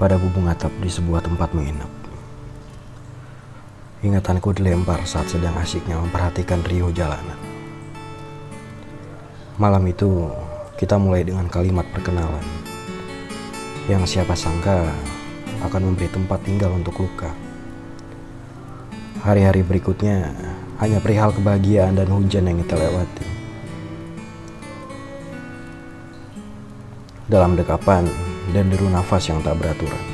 pada bubung atap di sebuah tempat menginap. Ingatanku dilempar saat sedang asyiknya memperhatikan Rio jalanan. Malam itu kita mulai dengan kalimat perkenalan yang siapa sangka akan memberi tempat tinggal untuk luka. Hari-hari berikutnya hanya perihal kebahagiaan dan hujan yang kita lewati. Dalam dekapan dan deru nafas yang tak beraturan.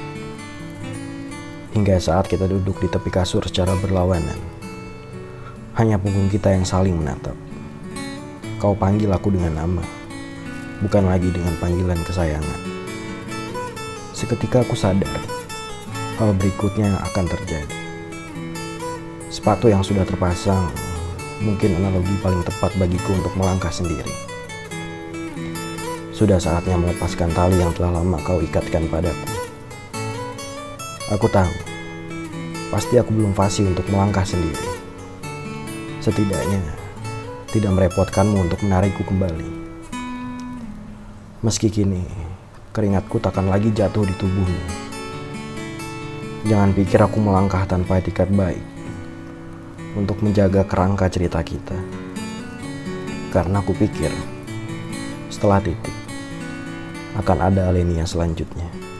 Hingga saat kita duduk di tepi kasur secara berlawanan. Hanya punggung kita yang saling menatap. Kau panggil aku dengan nama, bukan lagi dengan panggilan kesayangan. Seketika aku sadar, hal berikutnya akan terjadi. Sepatu yang sudah terpasang mungkin analogi paling tepat bagiku untuk melangkah sendiri. Sudah saatnya melepaskan tali yang telah lama kau ikatkan padaku. Aku tahu, pasti aku belum fasih untuk melangkah sendiri. Setidaknya, tidak merepotkanmu untuk menarikku kembali. Meski kini, keringatku takkan lagi jatuh di tubuhmu. Jangan pikir aku melangkah tanpa etikat baik untuk menjaga kerangka cerita kita. Karena aku pikir, setelah titik, akan ada alenia selanjutnya.